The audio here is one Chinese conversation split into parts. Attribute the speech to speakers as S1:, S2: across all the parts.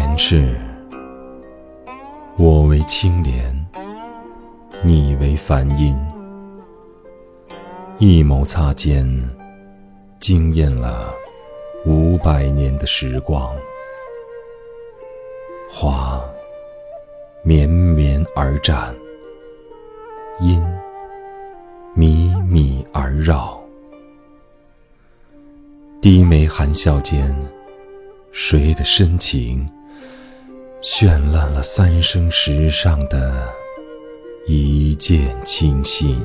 S1: 前世，我为青莲，你为梵音，一眸擦肩，惊艳了五百年的时光。花绵绵而展，音靡靡而绕，低眉含笑间。谁的深情绚烂了三生石上的一见倾心？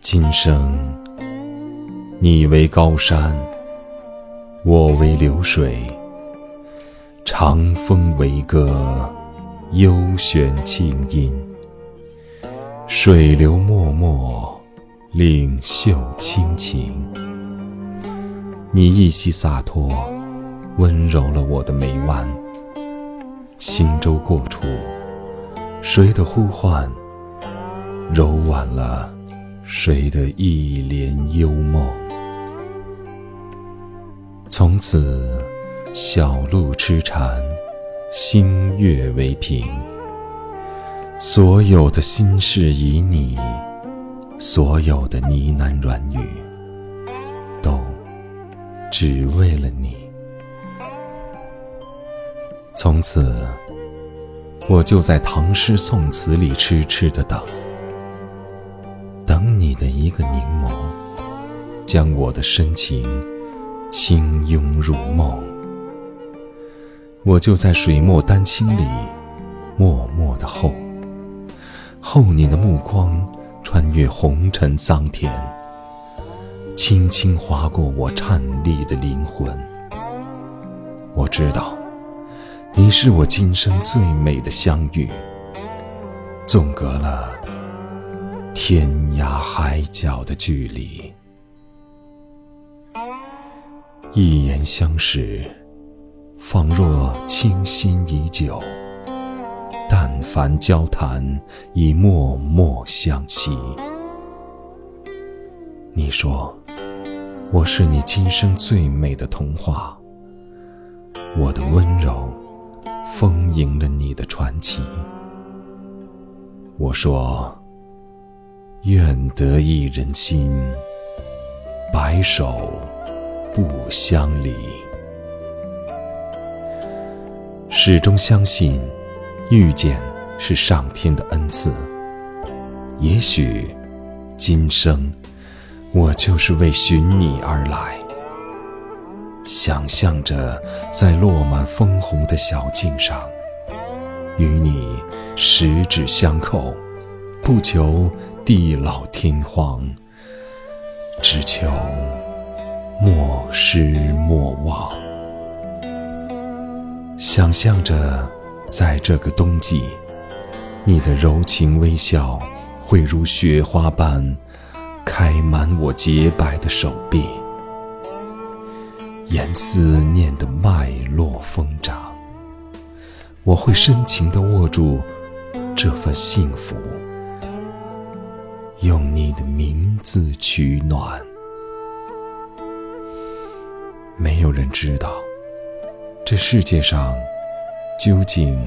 S1: 今生你为高山，我为流水，长风为歌，幽玄清音，水流脉脉，领袖倾情。你一袭洒脱，温柔了我的眉弯。星舟过处，谁的呼唤，柔婉了谁的一帘幽梦。从此，小路痴缠，星月为凭。所有的心事旖旎，所有的呢喃软语。都只为了你，从此我就在唐诗宋词里痴痴的等，等你的一个凝眸，将我的深情轻拥入梦。我就在水墨丹青里默默的候，候你的目光穿越红尘桑田。轻轻划过我颤栗的灵魂，我知道，你是我今生最美的相遇。纵隔了天涯海角的距离，一言相识，仿若倾心已久；但凡交谈，已默默相惜。你说。我是你今生最美的童话，我的温柔丰盈了你的传奇。我说，愿得一人心，白首不相离。始终相信，遇见是上天的恩赐。也许，今生。我就是为寻你而来，想象着在落满枫红的小径上，与你十指相扣，不求地老天荒，只求莫失莫忘。想象着在这个冬季，你的柔情微笑会如雪花般。开满我洁白的手臂，沿思念的脉络疯长。我会深情地握住这份幸福，用你的名字取暖。没有人知道，这世界上究竟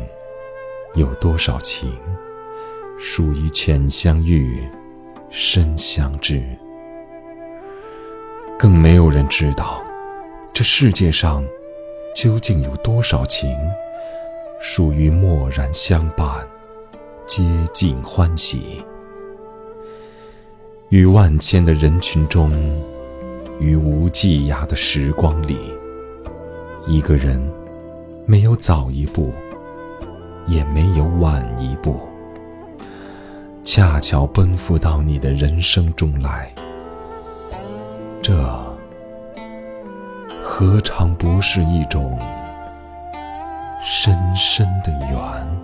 S1: 有多少情，属于浅相遇。深相知，更没有人知道，这世界上究竟有多少情，属于默然相伴，接近欢喜。于万千的人群中，于无际涯的时光里，一个人没有早一步，也没有晚一步。恰巧奔赴到你的人生中来，这何尝不是一种深深的缘？